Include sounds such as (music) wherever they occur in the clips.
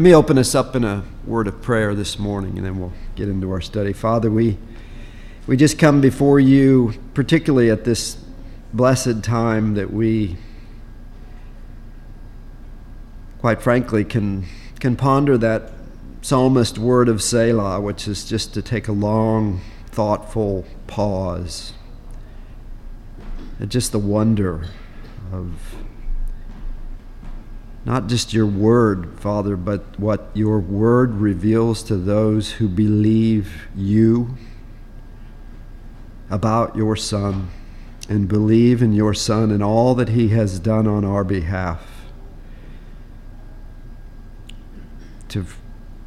Let me open us up in a word of prayer this morning, and then we'll get into our study. Father, we, we just come before you, particularly at this blessed time that we, quite frankly, can, can ponder that psalmist word of Selah, which is just to take a long, thoughtful pause. And just the wonder of not just your word, Father, but what your word reveals to those who believe you about your Son and believe in your Son and all that he has done on our behalf to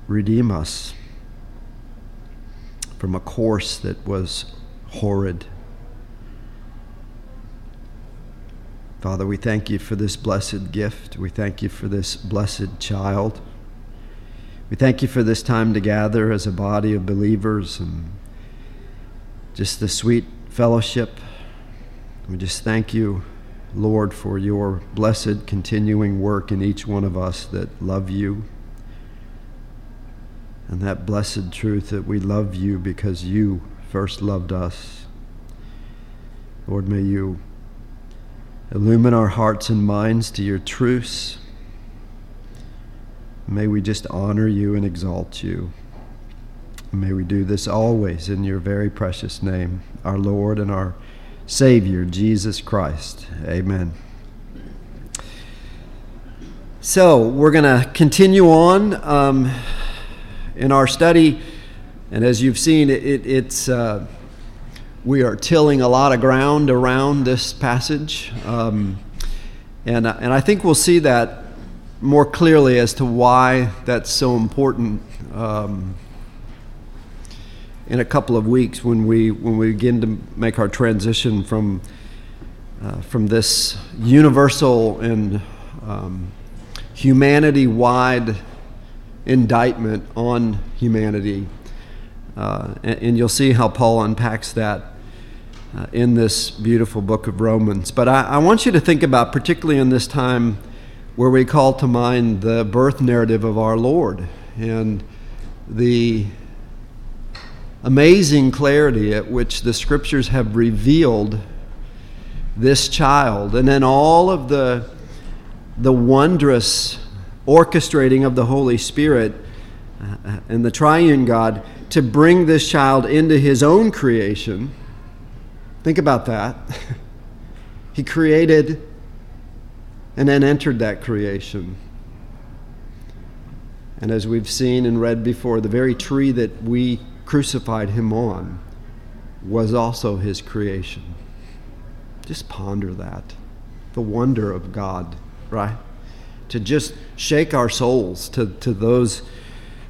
redeem us from a course that was horrid. Father, we thank you for this blessed gift. We thank you for this blessed child. We thank you for this time to gather as a body of believers and just the sweet fellowship. We just thank you, Lord, for your blessed continuing work in each one of us that love you and that blessed truth that we love you because you first loved us. Lord, may you illumine our hearts and minds to your truths. May we just honor you and exalt you. May we do this always in your very precious name, our Lord and our Savior, Jesus Christ. Amen. So, we're going to continue on. Um, in our study, and as you've seen, it, it, it's uh, we are tilling a lot of ground around this passage, um, and and I think we'll see that more clearly as to why that's so important. Um, in a couple of weeks, when we when we begin to make our transition from uh, from this universal and um, humanity-wide indictment on humanity. Uh, and, and, you'll see how Paul unpacks that uh, in this beautiful book of Romans. But I, I, want you to think about, particularly in this time where we call to mind the birth narrative of our Lord and the amazing clarity at which the scriptures have revealed this child, and then all of the, the wondrous orchestrating of the Holy Spirit uh, and the triune God to bring this child into his own creation. Think about that. (laughs) he created and then entered that creation. And as we've seen and read before, the very tree that we crucified him on was also his creation. Just ponder that. The wonder of God, right? to just shake our souls to, to those,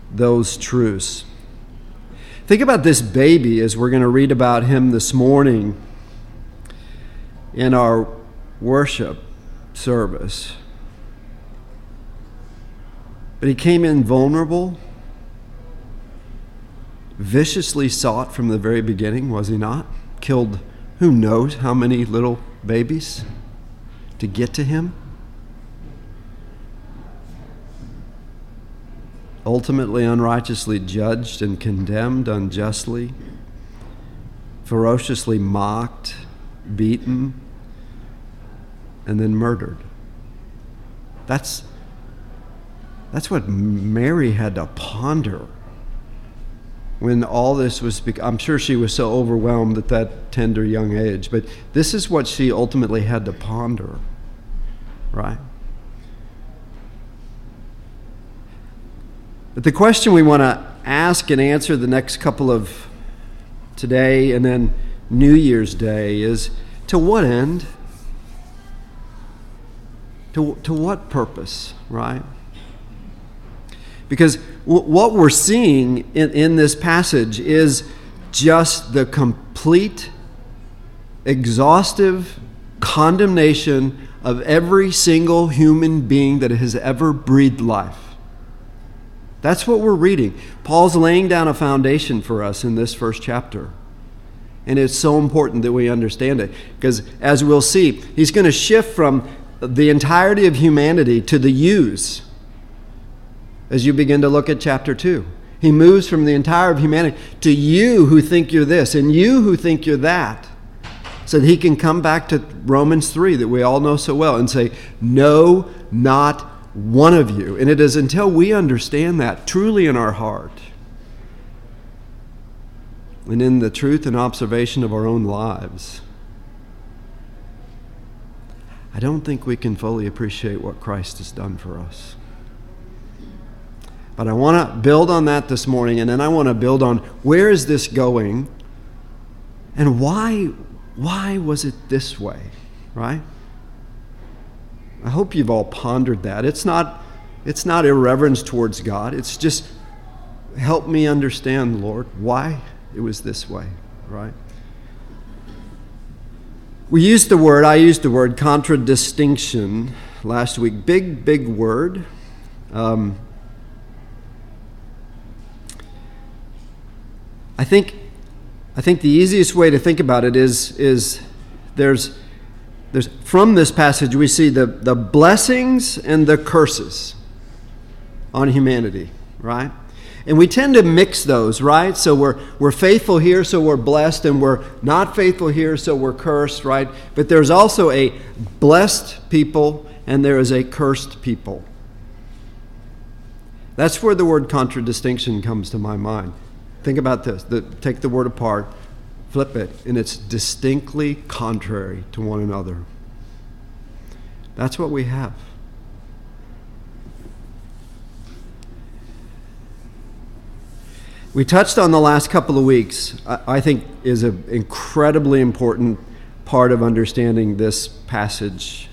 those truths. Think about this baby as we're going to read about him this morning in our worship service. But he came in vulnerable, viciously sought from the very beginning, was he not? Killed who knows how many little babies to get to him? Ultimately unrighteously judged and condemned unjustly, ferociously mocked, beaten, and then murdered. That's, that's what Mary had to ponder when all this was. I'm sure she was so overwhelmed at that tender young age, but this is what she ultimately had to ponder, right? But the question we want to ask and answer the next couple of today and then New Year's Day is to what end? To, to what purpose, right? Because w- what we're seeing in, in this passage is just the complete, exhaustive condemnation of every single human being that has ever breathed life. That's what we're reading. Paul's laying down a foundation for us in this first chapter. And it's so important that we understand it. Because as we'll see, he's going to shift from the entirety of humanity to the yous. as you begin to look at chapter 2. He moves from the entire of humanity to you who think you're this and you who think you're that. So that he can come back to Romans 3 that we all know so well and say, No, not one of you. And it is until we understand that truly in our heart and in the truth and observation of our own lives, I don't think we can fully appreciate what Christ has done for us. But I want to build on that this morning, and then I want to build on where is this going and why, why was it this way, right? I hope you've all pondered that. It's not, it's not irreverence towards God, it's just help me understand, Lord, why it was this way, right? We used the word, I used the word contradistinction last week. Big, big word. Um, I think, I think the easiest way to think about it is, is there's, there's, from this passage, we see the, the blessings and the curses on humanity, right? And we tend to mix those, right? So we're, we're faithful here, so we're blessed, and we're not faithful here, so we're cursed, right? But there's also a blessed people and there is a cursed people. That's where the word contradistinction comes to my mind. Think about this the, take the word apart, flip it, and it's distinctly contrary to one another. That's what we have. We touched on the last couple of weeks, I think is an incredibly important part of understanding this passage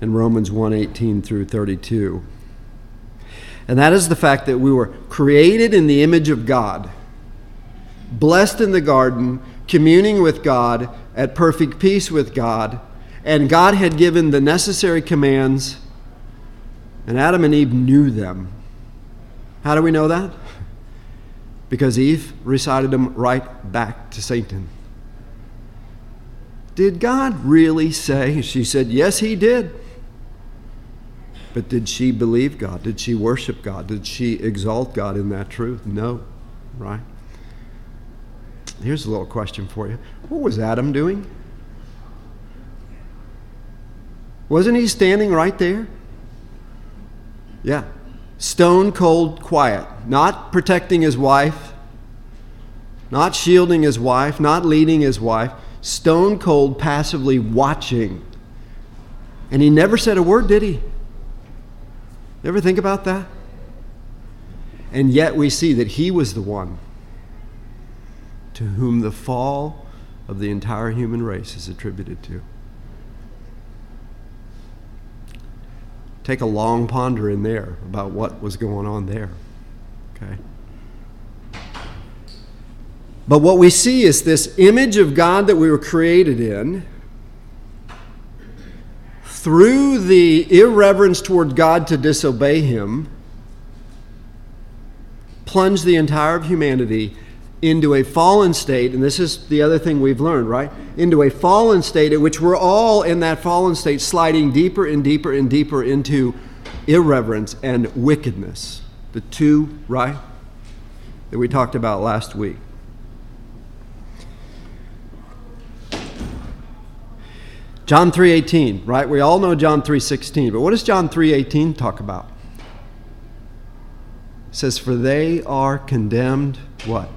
in Romans 1:18 through 32. And that is the fact that we were created in the image of God blessed in the garden, communing with God, at perfect peace with God, and God had given the necessary commands, and Adam and Eve knew them. How do we know that? Because Eve recited them right back to Satan. Did God really say? She said, Yes, He did. But did she believe God? Did she worship God? Did she exalt God in that truth? No, right? Here's a little question for you What was Adam doing? Wasn't he standing right there? Yeah. Stone cold quiet, not protecting his wife, not shielding his wife, not leading his wife, stone cold, passively watching. And he never said a word, did he? Ever think about that? And yet we see that he was the one to whom the fall of the entire human race is attributed to. Take a long ponder in there about what was going on there. Okay? But what we see is this image of God that we were created in. Through the irreverence toward God to disobey Him, plunged the entire of humanity into a fallen state, and this is the other thing we've learned, right? Into a fallen state in which we're all in that fallen state sliding deeper and deeper and deeper into irreverence and wickedness. The two, right? That we talked about last week. John 3:18, right? We all know John 3:16, but what does John 3:18 talk about? It says for they are condemned what?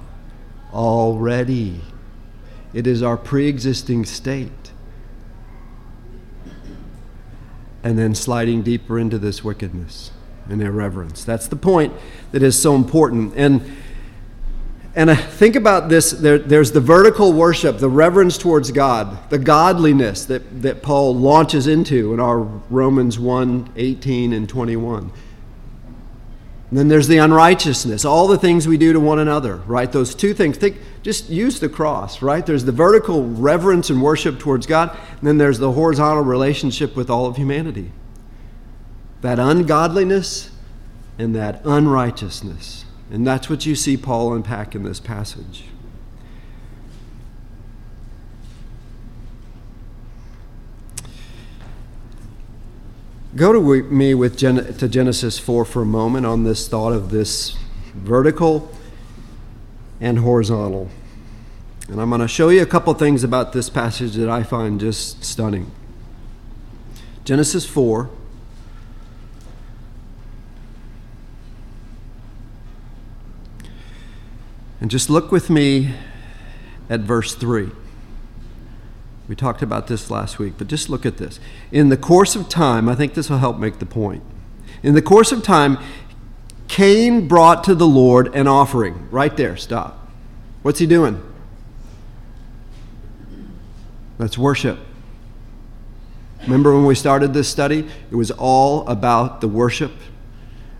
Already. It is our pre existing state. And then sliding deeper into this wickedness and irreverence. That's the point that is so important. And and I think about this there, there's the vertical worship, the reverence towards God, the godliness that, that Paul launches into in our Romans 1 18 and 21. And then there's the unrighteousness, all the things we do to one another, right? Those two things. Think, just use the cross, right? There's the vertical reverence and worship towards God, and then there's the horizontal relationship with all of humanity. That ungodliness and that unrighteousness. And that's what you see Paul unpack in this passage. Go to me with Gen- to Genesis 4 for a moment on this thought of this vertical and horizontal. And I'm going to show you a couple things about this passage that I find just stunning. Genesis 4. And just look with me at verse 3. We talked about this last week, but just look at this. In the course of time, I think this will help make the point. In the course of time, Cain brought to the Lord an offering. Right there, stop. What's he doing? That's worship. Remember when we started this study? It was all about the worship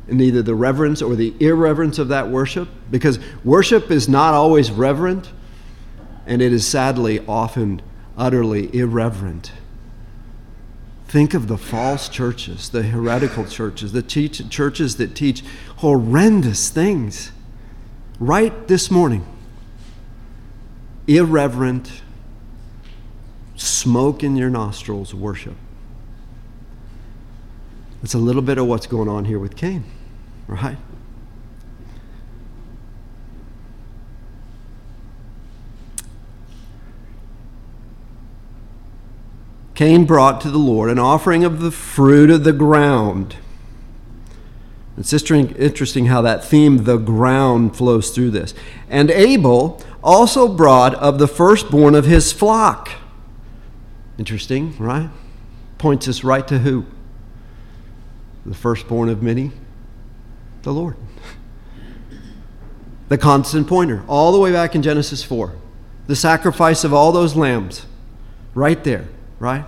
and either the reverence or the irreverence of that worship. Because worship is not always reverent, and it is sadly often utterly irreverent. Think of the false churches, the heretical churches, the teach, churches that teach horrendous things. Right this morning, irreverent, smoke in your nostrils worship. It's a little bit of what's going on here with Cain, right? Cain brought to the Lord an offering of the fruit of the ground. It's interesting how that theme, the ground, flows through this. And Abel also brought of the firstborn of his flock. Interesting, right? Points us right to who? The firstborn of many? The Lord. The constant pointer, all the way back in Genesis 4. The sacrifice of all those lambs, right there right?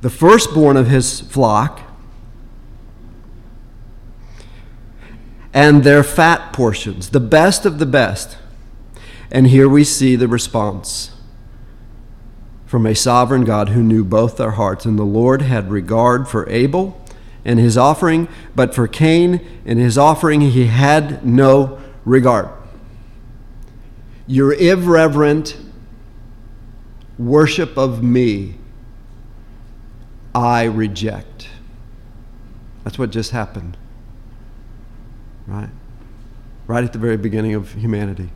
The firstborn of his flock and their fat portions, the best of the best. And here we see the response from a sovereign God who knew both their hearts. And the Lord had regard for Abel and his offering, but for Cain and his offering he had no regard. Your irreverent worship of me I reject. That's what just happened. Right? Right at the very beginning of humanity.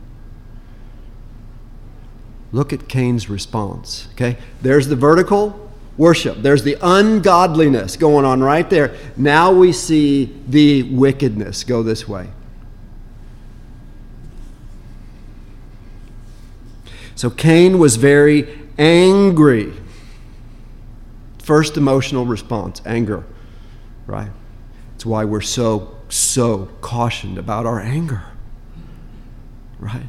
Look at Cain's response. Okay? There's the vertical worship, there's the ungodliness going on right there. Now we see the wickedness go this way. So Cain was very angry. First emotional response anger, right? It's why we're so, so cautioned about our anger, right?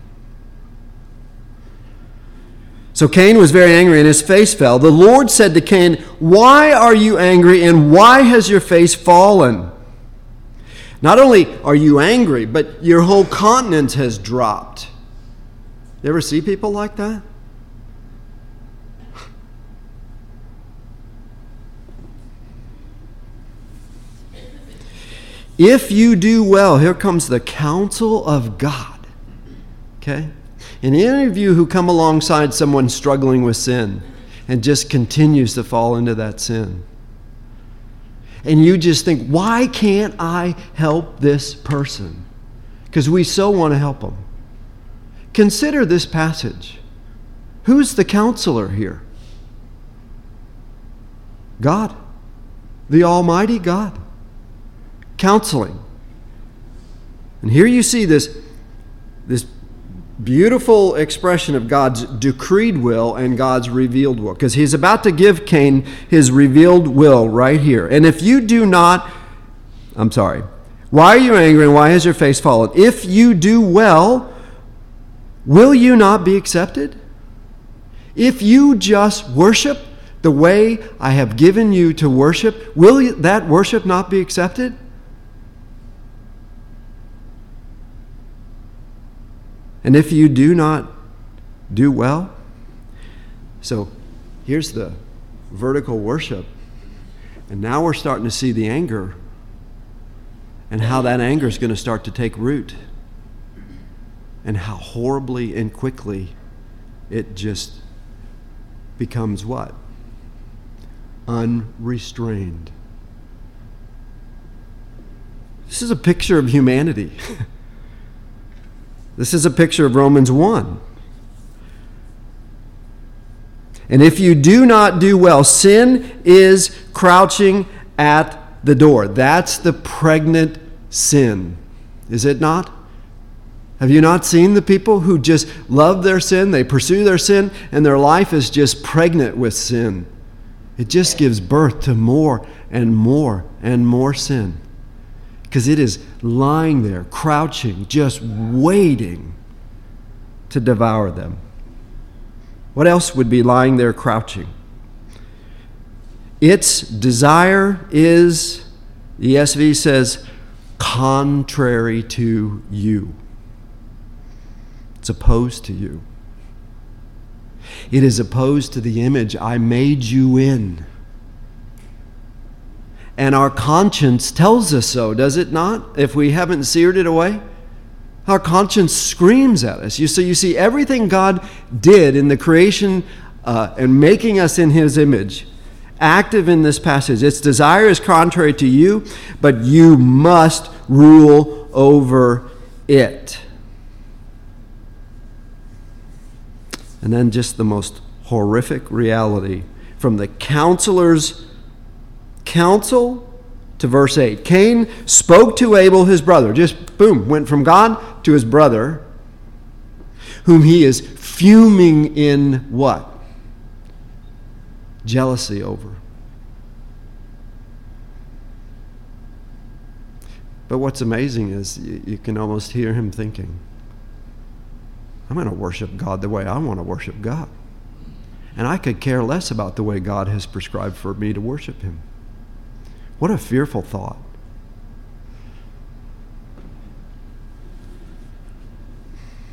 So Cain was very angry and his face fell. The Lord said to Cain, Why are you angry and why has your face fallen? Not only are you angry, but your whole countenance has dropped. You ever see people like that? If you do well, here comes the counsel of God. Okay? And any of you who come alongside someone struggling with sin and just continues to fall into that sin, and you just think, why can't I help this person? Because we so want to help them. Consider this passage. Who's the counselor here? God, the Almighty God counseling. And here you see this, this beautiful expression of God's decreed will and God's revealed will. Because he's about to give Cain his revealed will right here. And if you do not, I'm sorry, why are you angry and why has your face fallen? If you do well, will you not be accepted? If you just worship the way I have given you to worship, will that worship not be accepted? And if you do not do well, so here's the vertical worship. And now we're starting to see the anger and how that anger is going to start to take root and how horribly and quickly it just becomes what? Unrestrained. This is a picture of humanity. (laughs) this is a picture of Romans 1. And if you do not do well, sin is crouching at the door. That's the pregnant sin, is it not? Have you not seen the people who just love their sin, they pursue their sin, and their life is just pregnant with sin? It just gives birth to more and more and more sin. Because it is lying there, crouching, just waiting to devour them. What else would be lying there crouching? Its desire is, the ESV says, contrary to you. It's opposed to you. It is opposed to the image I made you in. And our conscience tells us so, does it not? If we haven't seared it away? Our conscience screams at us. You, so you see, everything God did in the creation uh, and making us in His image, active in this passage. Its desire is contrary to you, but you must rule over it. And then just the most horrific reality from the counselor's counsel to verse 8. Cain spoke to Abel, his brother. Just boom, went from God to his brother, whom he is fuming in what? Jealousy over. But what's amazing is you, you can almost hear him thinking, I'm going to worship God the way I want to worship God. And I could care less about the way God has prescribed for me to worship Him. What a fearful thought.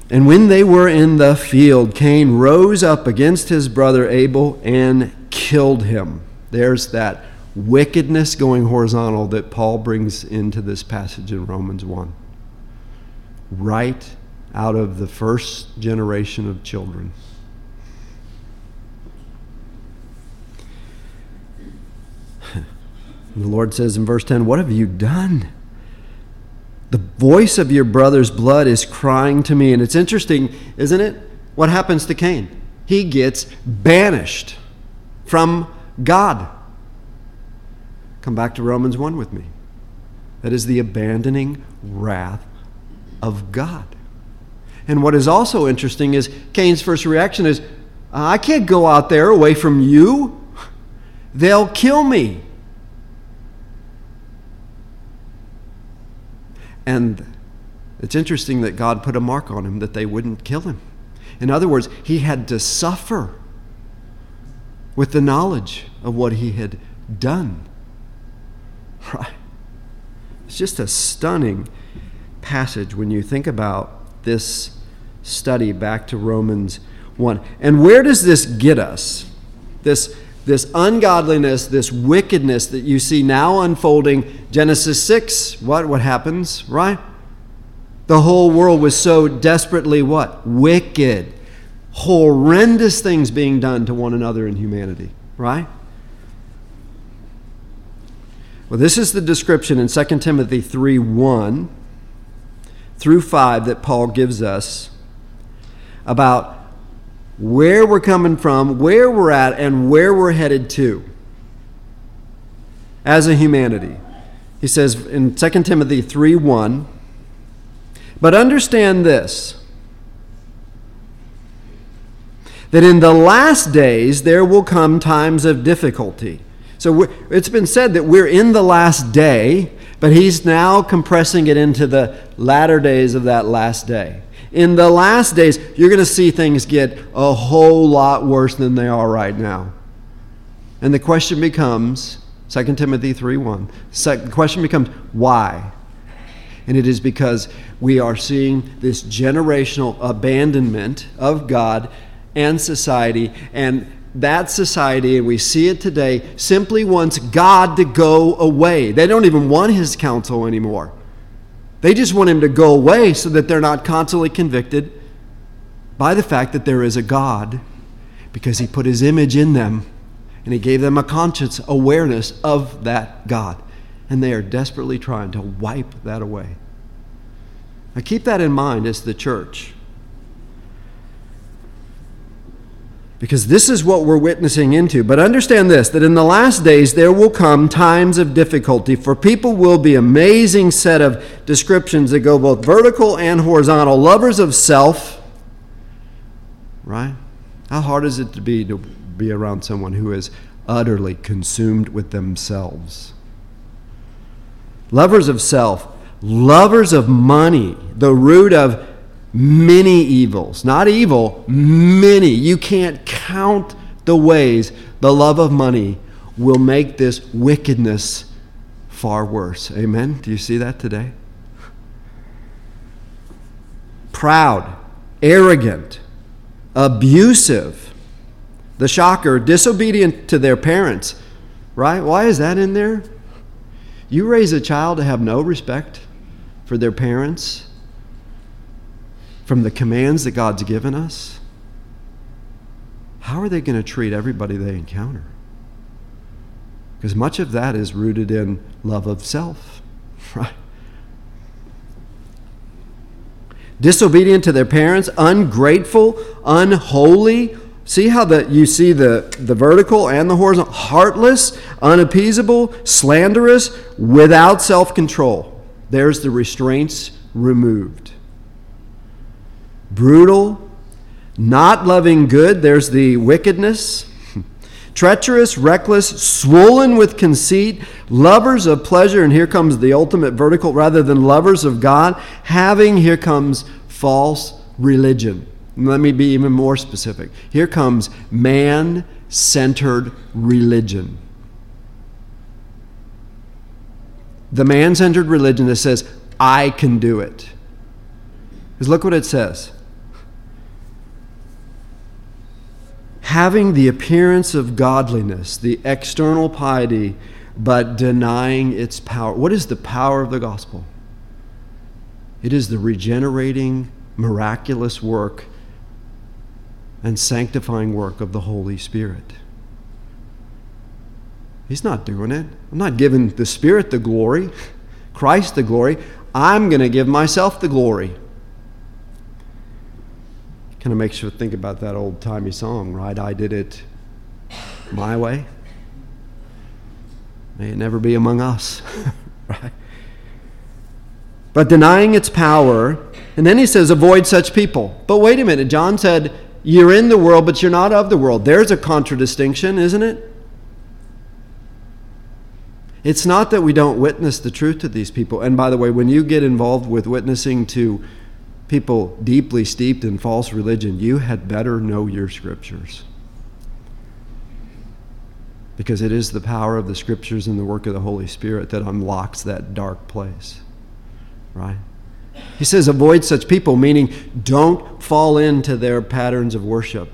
And when they were in the field, Cain rose up against his brother Abel and killed him. There's that wickedness going horizontal that Paul brings into this passage in Romans 1. Right out of the first generation of children. The Lord says in verse 10, What have you done? The voice of your brother's blood is crying to me. And it's interesting, isn't it? What happens to Cain? He gets banished from God. Come back to Romans 1 with me. That is the abandoning wrath of God. And what is also interesting is Cain's first reaction is, I can't go out there away from you. They'll kill me. And it's interesting that God put a mark on him that they wouldn't kill him. In other words, he had to suffer with the knowledge of what he had done. Right? It's just a stunning passage when you think about this study back to Romans 1. And where does this get us? This, this ungodliness, this wickedness that you see now unfolding. Genesis 6, what, what happens, right? The whole world was so desperately what? Wicked. Horrendous things being done to one another in humanity, right? Well, this is the description in 2 Timothy 3 1 through 5 that Paul gives us about where we're coming from, where we're at, and where we're headed to as a humanity. He says in 2 Timothy 3 1, but understand this that in the last days there will come times of difficulty. So it's been said that we're in the last day, but he's now compressing it into the latter days of that last day. In the last days, you're going to see things get a whole lot worse than they are right now. And the question becomes 2 Timothy 3 1. The question becomes why? And it is because we are seeing this generational abandonment of God and society. And that society, and we see it today, simply wants God to go away. They don't even want his counsel anymore. They just want him to go away so that they're not constantly convicted by the fact that there is a God because he put his image in them and he gave them a conscious awareness of that God. And they are desperately trying to wipe that away. Now, keep that in mind as the church. Because this is what we're witnessing into. But understand this that in the last days there will come times of difficulty, for people will be amazing set of descriptions that go both vertical and horizontal. Lovers of self, right? How hard is it to be to be around someone who is utterly consumed with themselves? Lovers of self, lovers of money, the root of many evils. Not evil, many. You can't count the ways the love of money will make this wickedness far worse. Amen? Do you see that today? Proud, arrogant, abusive. The shocker, disobedient to their parents. Right? Why is that in there? You raise a child to have no respect for their parents from the commands that God's given us, how are they going to treat everybody they encounter? Because much of that is rooted in love of self, (laughs) right? Disobedient to their parents, ungrateful, unholy. See how the, you see the, the vertical and the horizontal? Heartless, unappeasable, slanderous, without self control. There's the restraints removed brutal, not loving good, there's the wickedness, (laughs) treacherous, reckless, swollen with conceit, lovers of pleasure, and here comes the ultimate vertical, rather than lovers of God, having, here comes false religion. Let me be even more specific. Here comes man centered religion. The man centered religion that says, I can do it. Because look what it says having the appearance of godliness, the external piety, but denying its power. What is the power of the gospel? It is the regenerating, miraculous work and sanctifying work of the Holy Spirit. He's not doing it. I'm not giving the Spirit the glory, Christ the glory. I'm going to give myself the glory kind of makes you think about that old timey song, right? I did it my way. May it never be among us, (laughs) right? But denying its power, and then he says, avoid such people. But wait a minute, John said, you're in the world, but you're not of the world. There's a contradistinction, isn't it? It's not that we don't witness the truth to these people. And by the way, when you get involved with witnessing to people deeply steeped in false religion, you had better know your scriptures. Because it is the power of the scriptures and the work of the Holy Spirit that unlocks that dark place. Right? He says, avoid such people, meaning don't fall into their patterns of worship.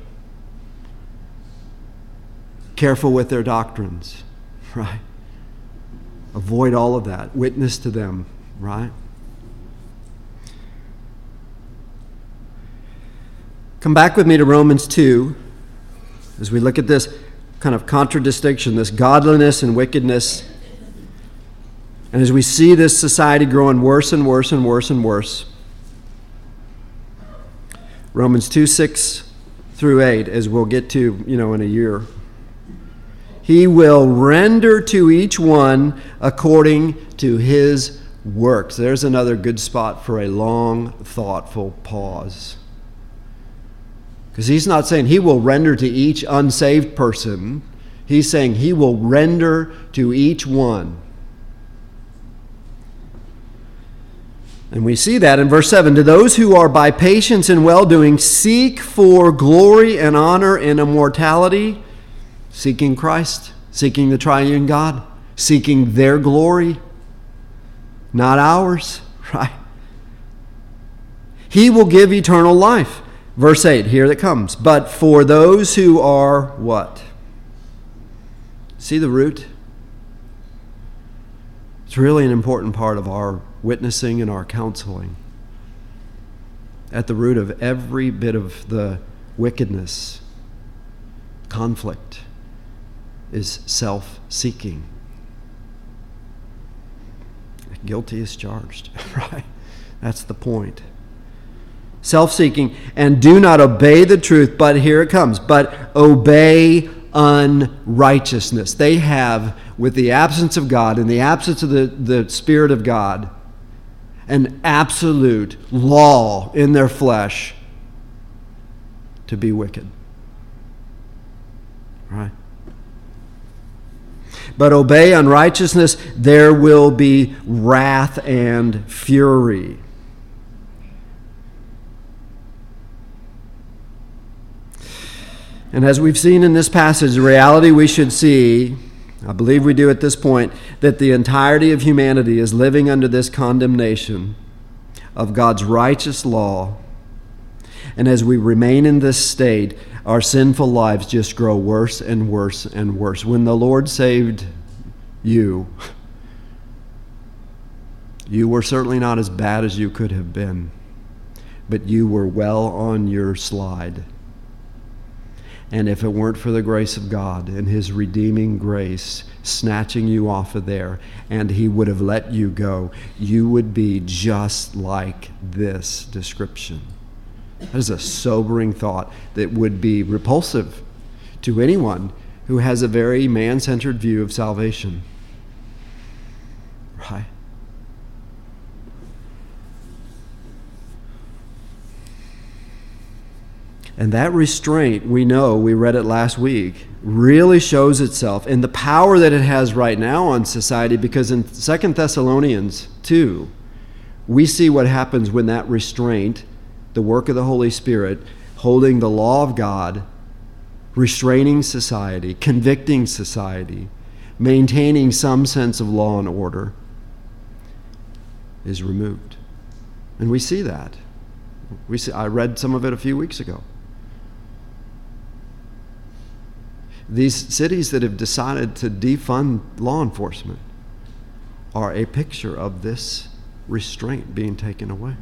Careful with their doctrines, (laughs) right? Avoid all of that. Witness to them, right? Come back with me to Romans 2 as we look at this kind of contradistinction, this godliness and wickedness. And as we see this society growing worse and worse and worse and worse, Romans 2 6 through 8, as we'll get to, you know, in a year. He will render to each one according to his works. There's another good spot for a long, thoughtful pause. Because he's not saying he will render to each unsaved person, he's saying he will render to each one. And we see that in verse 7 to those who are by patience and well doing seek for glory and honor and immortality, seeking Christ, seeking the triune God, seeking their glory, not ours, (laughs) right? He will give eternal life. Verse 8, here it comes. But for those who are what? See the root? It's really an important part of our witnessing and our counseling. At the root of every bit of the wickedness, conflict, is self seeking. guilty is charged, (laughs) right? That's the point. Self seeking, and do not obey the truth, but here it comes, but obey unrighteousness. They have, with the absence of God, in the absence of the, the Spirit of God, an absolute law in their flesh to be wicked. Right? But obey unrighteousness, there will be wrath and fury. And as we've seen in this passage, the reality we should see, I believe we do at this point, that the entirety of humanity is living under this condemnation of God's righteous law. And as we remain in this state, our sinful lives just grow worse and worse and worse. When the Lord saved you, you were certainly not as bad as you could have been, but you were well on your slide. And if it weren't for the grace of God and His redeeming grace snatching you off of there, and He would have let you go, you would be just like this description. That is a sobering thought that would be repulsive to anyone who has a very man centered view of salvation. Right? And that restraint, we know, we read it last week, really shows itself in the power that it has right now on society because in Second Thessalonians 2, we see what happens when that restraint, the work of the Holy Spirit, holding the law of God, restraining society, convicting society, maintaining some sense of law and order, is removed. And we see that. We see, I read some of it a few weeks ago. These cities that have decided to defund law enforcement are a picture of this restraint being taken away.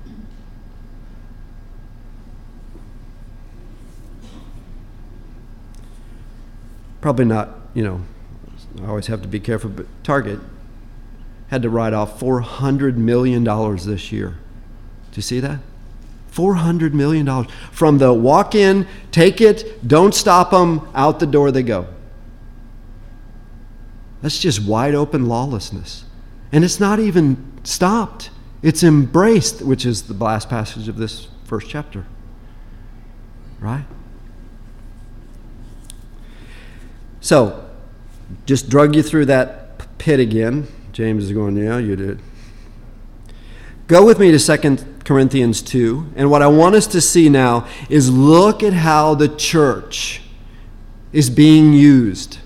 Probably not, you know, I always have to be careful, but Target had to write off $400 million this year. Do you see that? $400 million. From the walk in, take it, don't stop them, out the door they go. That's just wide open lawlessness. And it's not even stopped, it's embraced, which is the last passage of this first chapter. Right? So, just drug you through that pit again. James is going, Yeah, you did. Go with me to 2 Corinthians 2. And what I want us to see now is look at how the church is being used.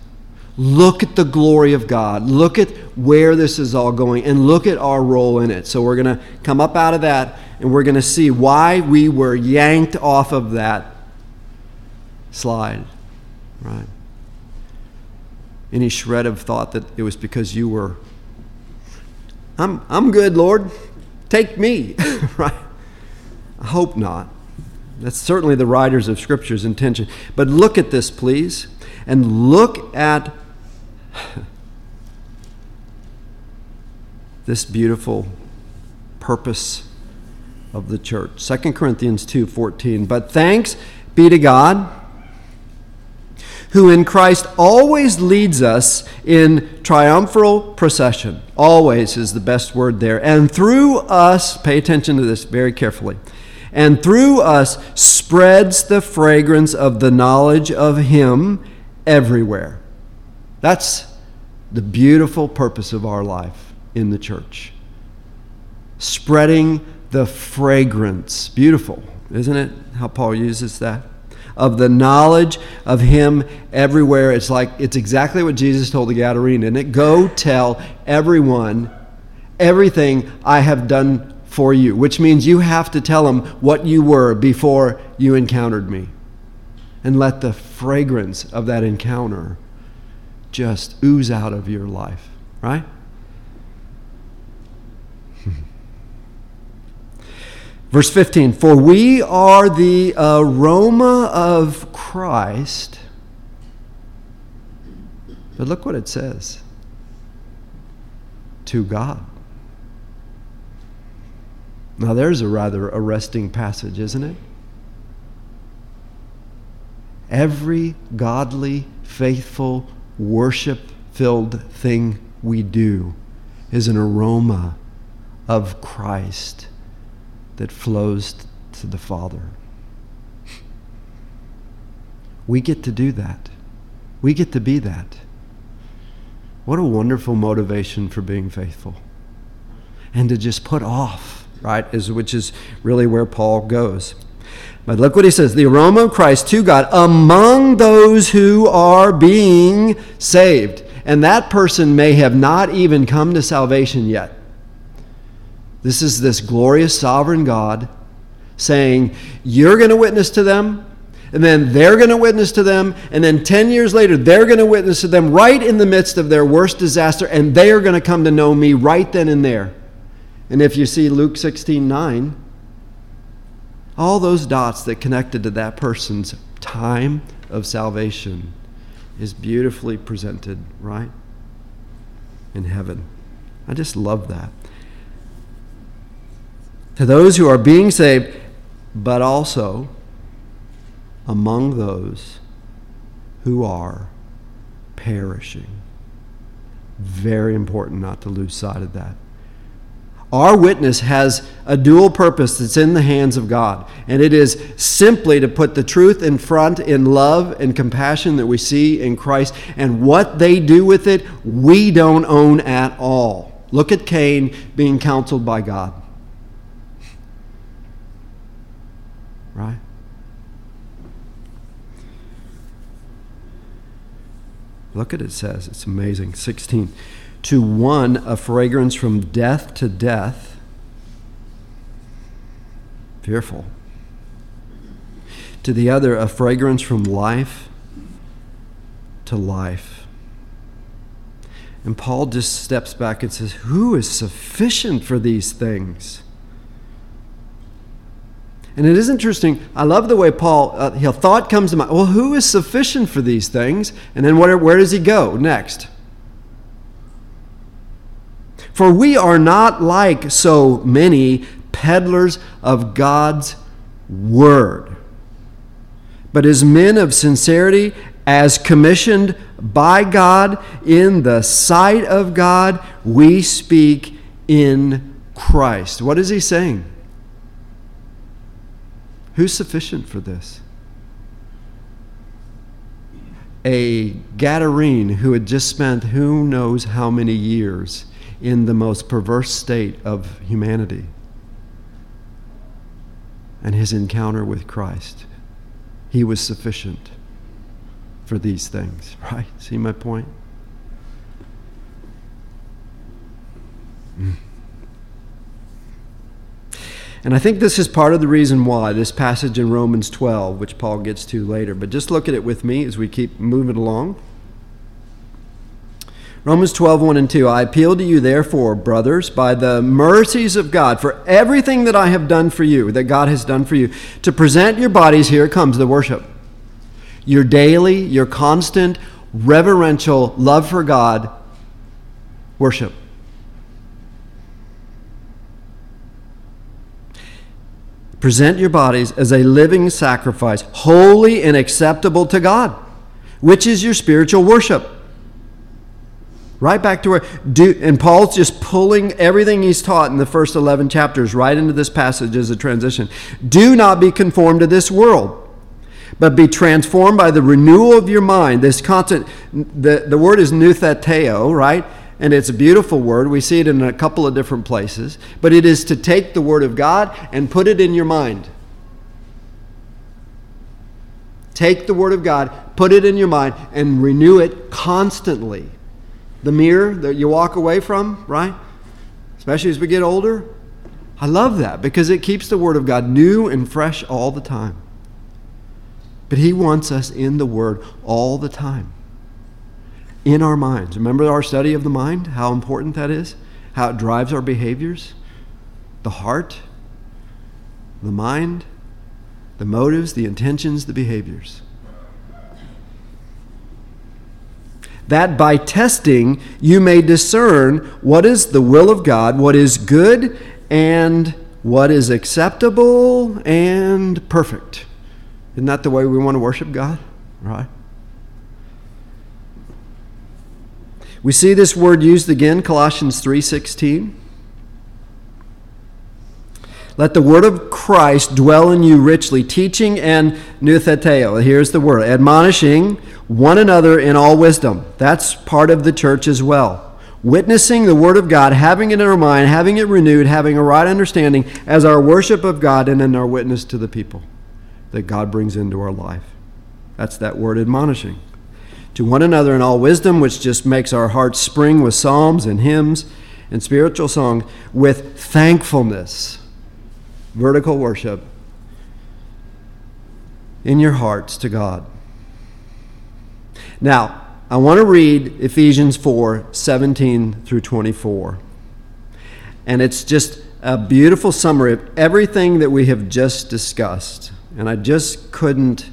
Look at the glory of God. Look at where this is all going and look at our role in it. So we're going to come up out of that and we're going to see why we were yanked off of that slide. Right? Any shred of thought that it was because you were I'm I'm good, Lord. Take me, (laughs) right? I hope not. That's certainly the writers of Scripture's intention. But look at this, please, and look at (sighs) this beautiful purpose of the church. 2 Corinthians 2:14. But thanks be to God who in Christ always leads us in triumphal procession. Always is the best word there. And through us, pay attention to this very carefully, and through us spreads the fragrance of the knowledge of Him everywhere. That's the beautiful purpose of our life in the church. Spreading the fragrance. Beautiful, isn't it? How Paul uses that of the knowledge of him everywhere. It's like, it's exactly what Jesus told the Gadarene, and it? Go tell everyone everything I have done for you, which means you have to tell them what you were before you encountered me. And let the fragrance of that encounter just ooze out of your life, right? Verse 15 For we are the uh, aroma of Christ. But look what it says to God. Now, there's a rather arresting passage, isn't it? Every godly, faithful, worship filled thing we do is an aroma of Christ that flows to the Father. We get to do that. We get to be that. What a wonderful motivation for being faithful. And to just put off, right, is, which is really where Paul goes. But look what he says the aroma of Christ to God among those who are being saved. And that person may have not even come to salvation yet. This is this glorious sovereign God saying, You're going to witness to them, and then they're going to witness to them, and then 10 years later, they're going to witness to them right in the midst of their worst disaster, and they are going to come to know me right then and there. And if you see Luke 16 9, all those dots that connected to that person's time of salvation is beautifully presented, right? In heaven. I just love that. To those who are being saved, but also among those who are perishing. Very important not to lose sight of that. Our witness has a dual purpose that's in the hands of God, and it is simply to put the truth in front in love and compassion that we see in Christ, and what they do with it, we don't own at all. Look at Cain being counseled by God. Right? Look at it says, it's amazing. 16 to one a fragrance from death to death. Fearful. To the other, a fragrance from life to life. And Paul just steps back and says, Who is sufficient for these things? And it is interesting. I love the way Paul, uh, he, thought comes to mind. Well, who is sufficient for these things? And then where, where does he go next? For we are not like so many peddlers of God's word, but as men of sincerity, as commissioned by God in the sight of God, we speak in Christ. What is he saying? Who's sufficient for this? A Gadarene who had just spent who knows how many years in the most perverse state of humanity and his encounter with Christ. He was sufficient for these things, (laughs) right? See my point? Mm. And I think this is part of the reason why this passage in Romans 12, which Paul gets to later, but just look at it with me as we keep moving along. Romans 12, 1 and 2. I appeal to you, therefore, brothers, by the mercies of God, for everything that I have done for you, that God has done for you, to present your bodies, here comes the worship. Your daily, your constant, reverential love for God, worship. Present your bodies as a living sacrifice, holy and acceptable to God, which is your spiritual worship. Right back to where, do, and Paul's just pulling everything he's taught in the first 11 chapters right into this passage as a transition. Do not be conformed to this world, but be transformed by the renewal of your mind. This constant, the, the word is noutheteo, right? And it's a beautiful word. We see it in a couple of different places. But it is to take the word of God and put it in your mind. Take the word of God, put it in your mind, and renew it constantly the mirror that you walk away from, right? Especially as we get older. I love that because it keeps the Word of God new and fresh all the time. But He wants us in the Word all the time, in our minds. Remember our study of the mind, how important that is, how it drives our behaviors? The heart, the mind, the motives, the intentions, the behaviors. that by testing you may discern what is the will of God, what is good and what is acceptable and perfect. Isn't that the way we want to worship God? Right? We see this word used again, Colossians 3:16. Let the word of Christ dwell in you richly, teaching and noutheteo. Here's the word, admonishing one another in all wisdom. That's part of the church as well. Witnessing the word of God, having it in our mind, having it renewed, having a right understanding as our worship of God and in our witness to the people that God brings into our life. That's that word admonishing. To one another in all wisdom, which just makes our hearts spring with psalms and hymns and spiritual songs, with thankfulness vertical worship in your hearts to God. Now, I want to read Ephesians 4 17 through 24. And it's just a beautiful summary of everything that we have just discussed. And I just couldn't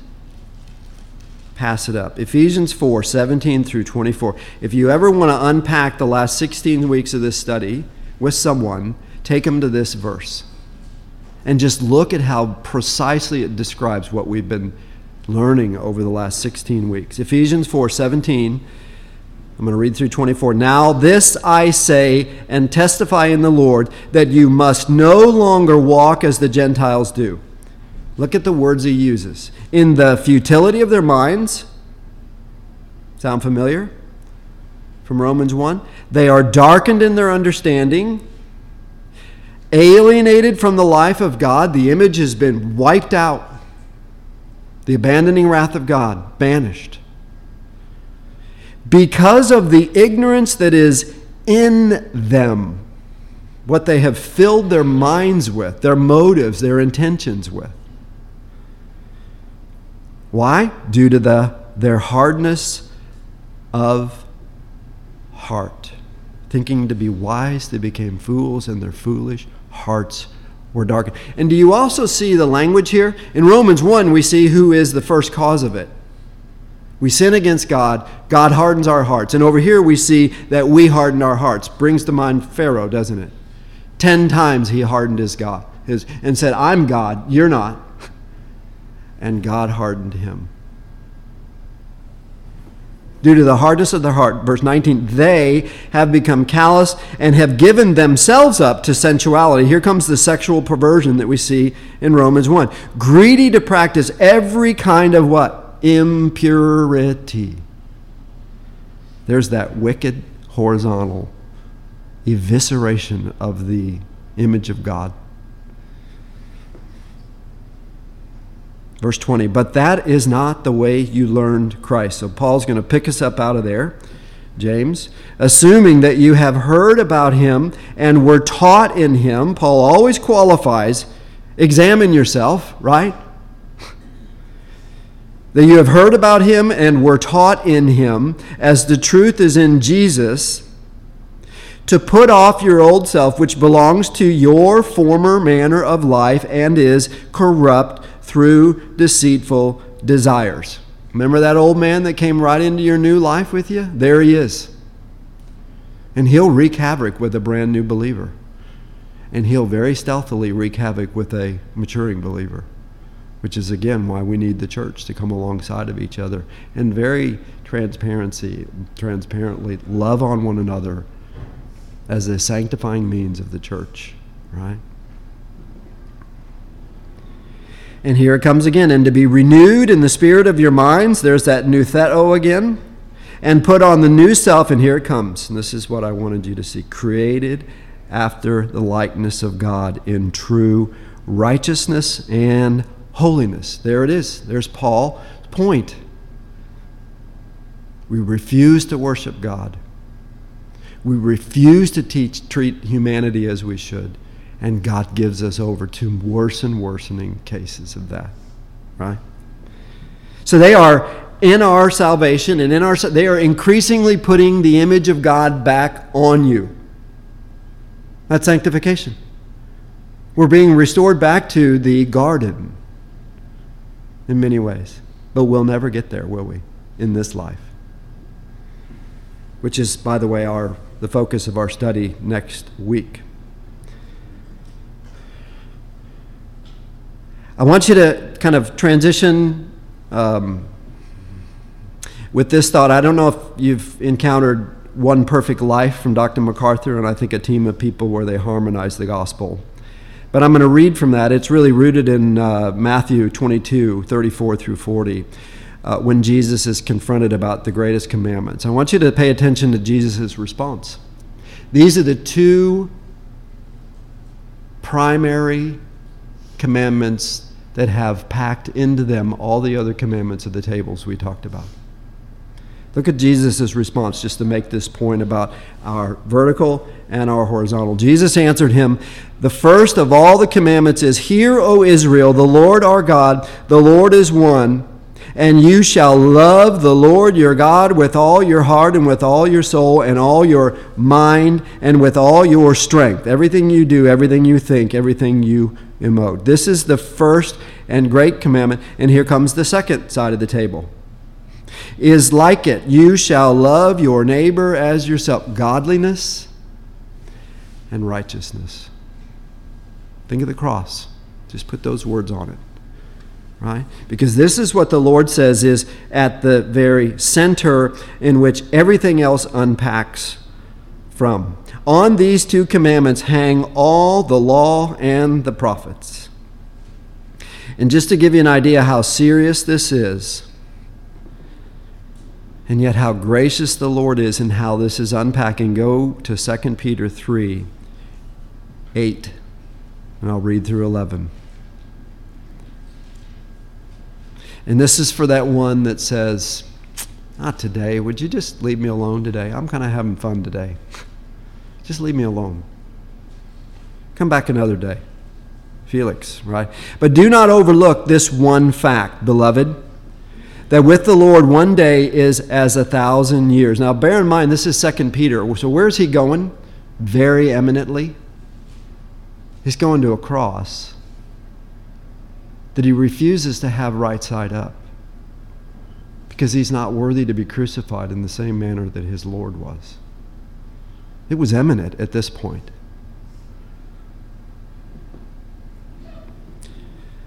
pass it up. Ephesians 4 17 through 24. If you ever want to unpack the last 16 weeks of this study with someone, take them to this verse and just look at how precisely it describes what we've been learning over the last 16 weeks. Ephesians 4 17. I'm going to read through 24. Now, this I say and testify in the Lord that you must no longer walk as the Gentiles do. Look at the words he uses. In the futility of their minds. Sound familiar? From Romans 1. They are darkened in their understanding alienated from the life of God. The image has been wiped out. The abandoning wrath of God, banished. Because of the ignorance that is in them, what they have filled their minds with, their motives, their intentions with. Why? Due to the, their hardness of heart. Thinking to be wise, they became fools, and their foolish hearts were darkened. And do you also see the language here? In Romans 1, we see who is the first cause of it. We sin against God, God hardens our hearts. And over here we see that we hardened our hearts. Brings to mind Pharaoh, doesn't it? Ten times he hardened his God his, and said, I'm God, you're not. And God hardened him due to the hardness of their heart. Verse 19, they have become callous and have given themselves up to sensuality. Here comes the sexual perversion that we see in Romans 1. Greedy to practice every kind of what? Impurity. There's that wicked horizontal evisceration of the image of God. Verse 20, but that is not the way you learned Christ. So Paul's going to pick us up out of there, James. Assuming that you have heard about him and were taught in him, Paul always qualifies examine yourself, right? (laughs) that you have heard about him and were taught in him, as the truth is in Jesus, to put off your old self, which belongs to your former manner of life and is corrupt through deceitful desires. Remember that old man that came right into your new life with you? There he is. And he'll wreak havoc with a brand new believer. And he'll very stealthily wreak havoc with a maturing believer, which is again why we need the church to come alongside of each other and very transparency, transparently love on one another as a sanctifying means of the church, right? And here it comes again. And to be renewed in the spirit of your minds, there's that noutheteo again. And put on the new self, and here it comes. And this is what I wanted you to see created after the likeness of God in true righteousness and holiness. There it is. There's Paul's point. We refuse to worship God. We refuse to teach, treat humanity as we should. And God gives us over to worse and worsening cases of that, right? So they are in our salvation and in our they are increasingly putting the image of God back on you. That's sanctification. We're being restored back to the garden in many ways. But we'll never get there, will we, in this life? Which is, by the way, our the focus of our study next week. I want you to kind of transition um, with this thought. I don't know if you've encountered One Perfect Life from Dr. MacArthur, and I think a team of people where they harmonize the gospel. But I'm going to read from that. It's really rooted in uh, Matthew 22, 34 through 40, uh, when Jesus is confronted about the greatest commandments. I want you to pay attention to Jesus' response. These are the two primary commandments that have packed into them all the other commandments of the tables we talked about. Look at Jesus' response just to make this point about our vertical and our horizontal. Jesus answered him, The first of all the commandments is, Hear, O Israel, the Lord our God, the Lord is one. And you shall love the Lord your God with all your heart and with all your soul and all your mind and with all your strength. Everything you do, everything you think, everything you emote. This is the first and great commandment. And here comes the second side of the table. Is like it. You shall love your neighbor as yourself. Godliness and righteousness. Think of the cross. Just put those words on it right? Because this is what the Lord says is at the very center in which everything else unpacks from. On these two commandments hang all the law and the prophets. And just to give you an idea how serious this is, and yet how gracious the Lord is and how this is unpacking, go to 2 Peter 3 8, and I'll read through 11. And this is for that one that says, Not today. Would you just leave me alone today? I'm kind of having fun today. (laughs) just leave me alone. Come back another day. Felix, right? But do not overlook this one fact, beloved, that with the Lord one day is as a thousand years. Now bear in mind, this is Second Peter. So where's he going? Very eminently. He's going to a cross that he refuses to have right side up because he's not worthy to be crucified in the same manner that his Lord was. It was eminent at this point.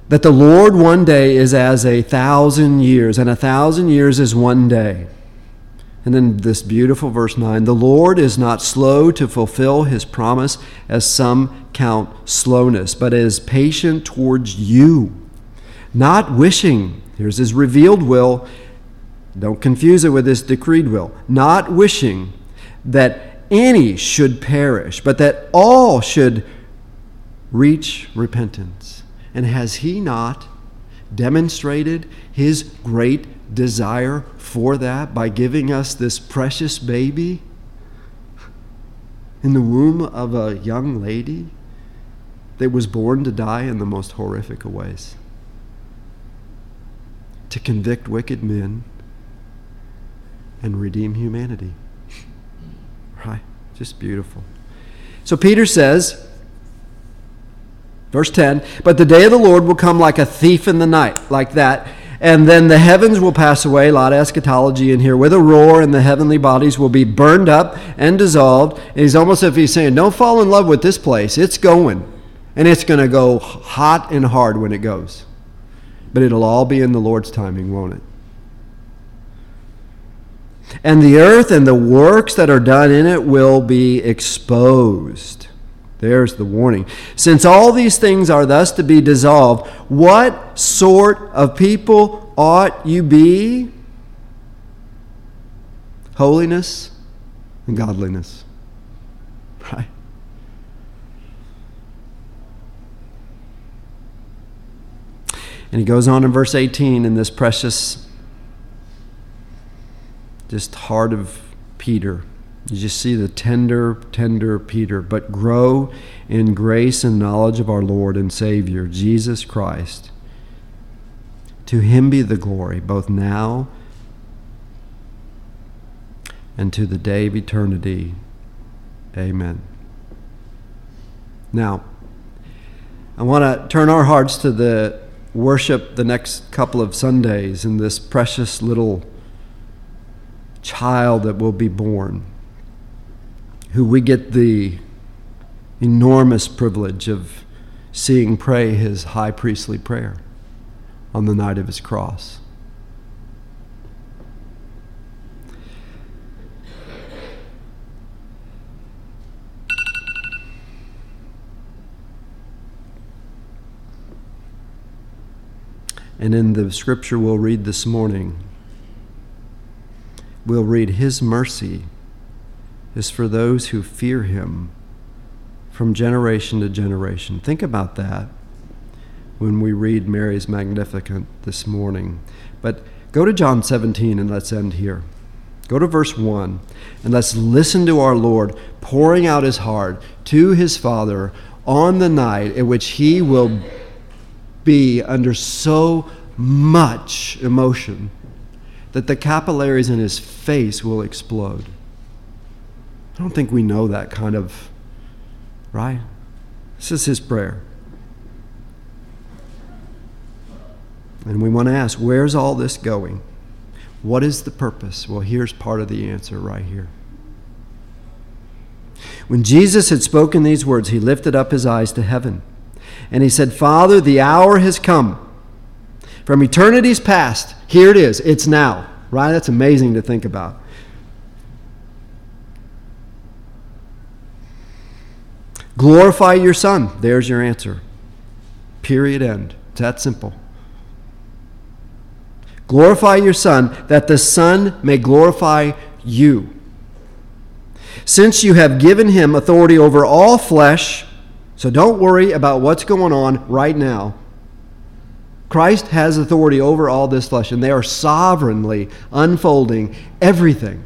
That the Lord one day is as a thousand years, and a thousand years is one day. And then this beautiful verse 9 the Lord is not slow to fulfill his promise, as some count slowness, but is patient towards you not wishing, here's his revealed will, don't confuse it with his decreed will, not wishing that any should perish, but that all should reach repentance. And has he not demonstrated his great desire for that by giving us this precious baby in the womb of a young lady that was born to die in the most horrific of ways? to convict wicked men and redeem humanity. Right? Just beautiful. So Peter says, verse 10, but the day of the Lord will come like a thief in the night, like that. And then the heavens will pass away, a lot of eschatology in here, with a roar, and the heavenly bodies will be burned up and dissolved. And he's almost as if he's saying, Don't fall in love with this place. It's going. And it's going to go hot and hard when it goes. But it'll all be in the Lord's timing, won't it? And the earth and the works that are done in it will be exposed. There's the warning. Since all these things are thus to be dissolved, what sort of people ought you be? Holiness and godliness. (laughs) Right? And he goes on in verse 18 in this precious, just heart of Peter. You just see the tender, tender Peter. But grow in grace and knowledge of our Lord and Savior, Jesus Christ. To him be the glory, both now and to the day of eternity. Amen. Now, I want to turn our hearts to the worship the next couple of Sundays in this precious little child that will be born, who we get the enormous privilege of seeing pray his high priestly prayer on the night of his cross. And in the scripture we'll read this morning, we'll read His mercy is for those who fear Him from generation to generation. Think about that when we read Mary's Magnificat this morning. But go to John 17 and let's end here. Go to verse 1 and let's listen to our Lord pouring out his heart to his Father on the night in which he will be under so much emotion that the capillaries in his face will explode. I don't think we know that kind of, right? This is his prayer. And we want to ask, where's all this going? What is the purpose? Well, here's part of the answer right here. When Jesus had spoken these words, he lifted up his eyes to heaven. And he said, Father, the hour has come. From eternity's past, here it is. It's now. Right? That's amazing to think about. Glorify your Son. There's your answer. Period. End. It's that simple. Glorify your Son, that the Son may glorify you. Since you have given him authority over all flesh, so don't worry about what's going on right now. Christ has authority over all this flesh, and they are sovereignly unfolding everything.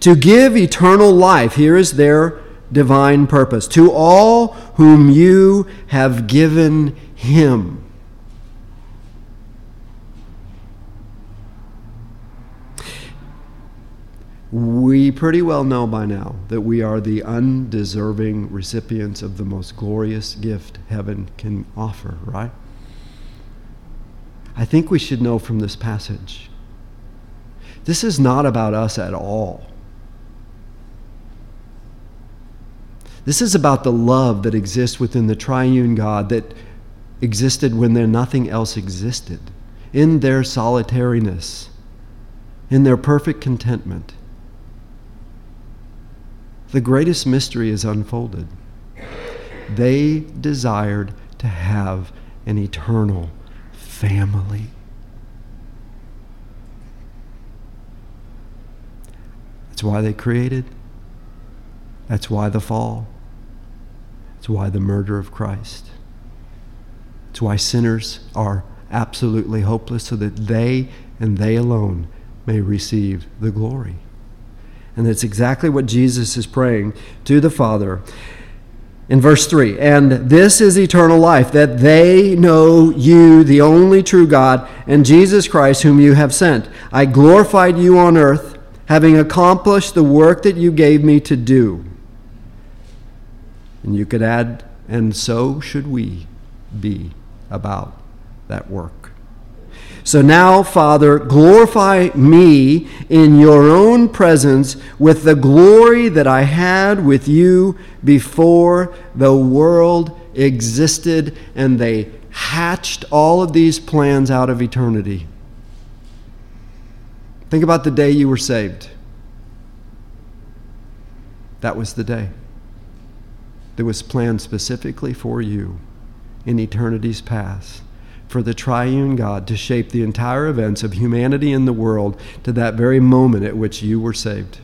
To give eternal life, here is their divine purpose, to all whom you have given him. We pretty well know by now that we are the undeserving recipients of the most glorious gift heaven can offer, right? I think we should know from this passage this is not about us at all. This is about the love that exists within the triune God that existed when there nothing else existed, in their solitariness, in their perfect contentment the greatest mystery is unfolded. They desired to have an eternal family. That's why they created. That's why the fall. That's why the murder of Christ. It's why sinners are absolutely hopeless so that they and they alone may receive the glory. And that's exactly what Jesus is praying to the Father. In verse 3, and this is eternal life, that they know you, the only true God, and Jesus Christ, whom you have sent. I glorified you on earth, having accomplished the work that you gave me to do. And you could add, and so should we be about that work. So now, Father, glorify me in your own presence with the glory that I had with you before the world existed. And they hatched all of these plans out of eternity. Think about the day you were saved. That was the day that was planned specifically for you in eternity's past for the triune God to shape the entire events of humanity in the world to that very moment at which you were saved.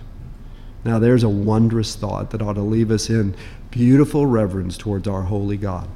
Now, there's a wondrous thought that ought to leave us in beautiful reverence towards our holy God.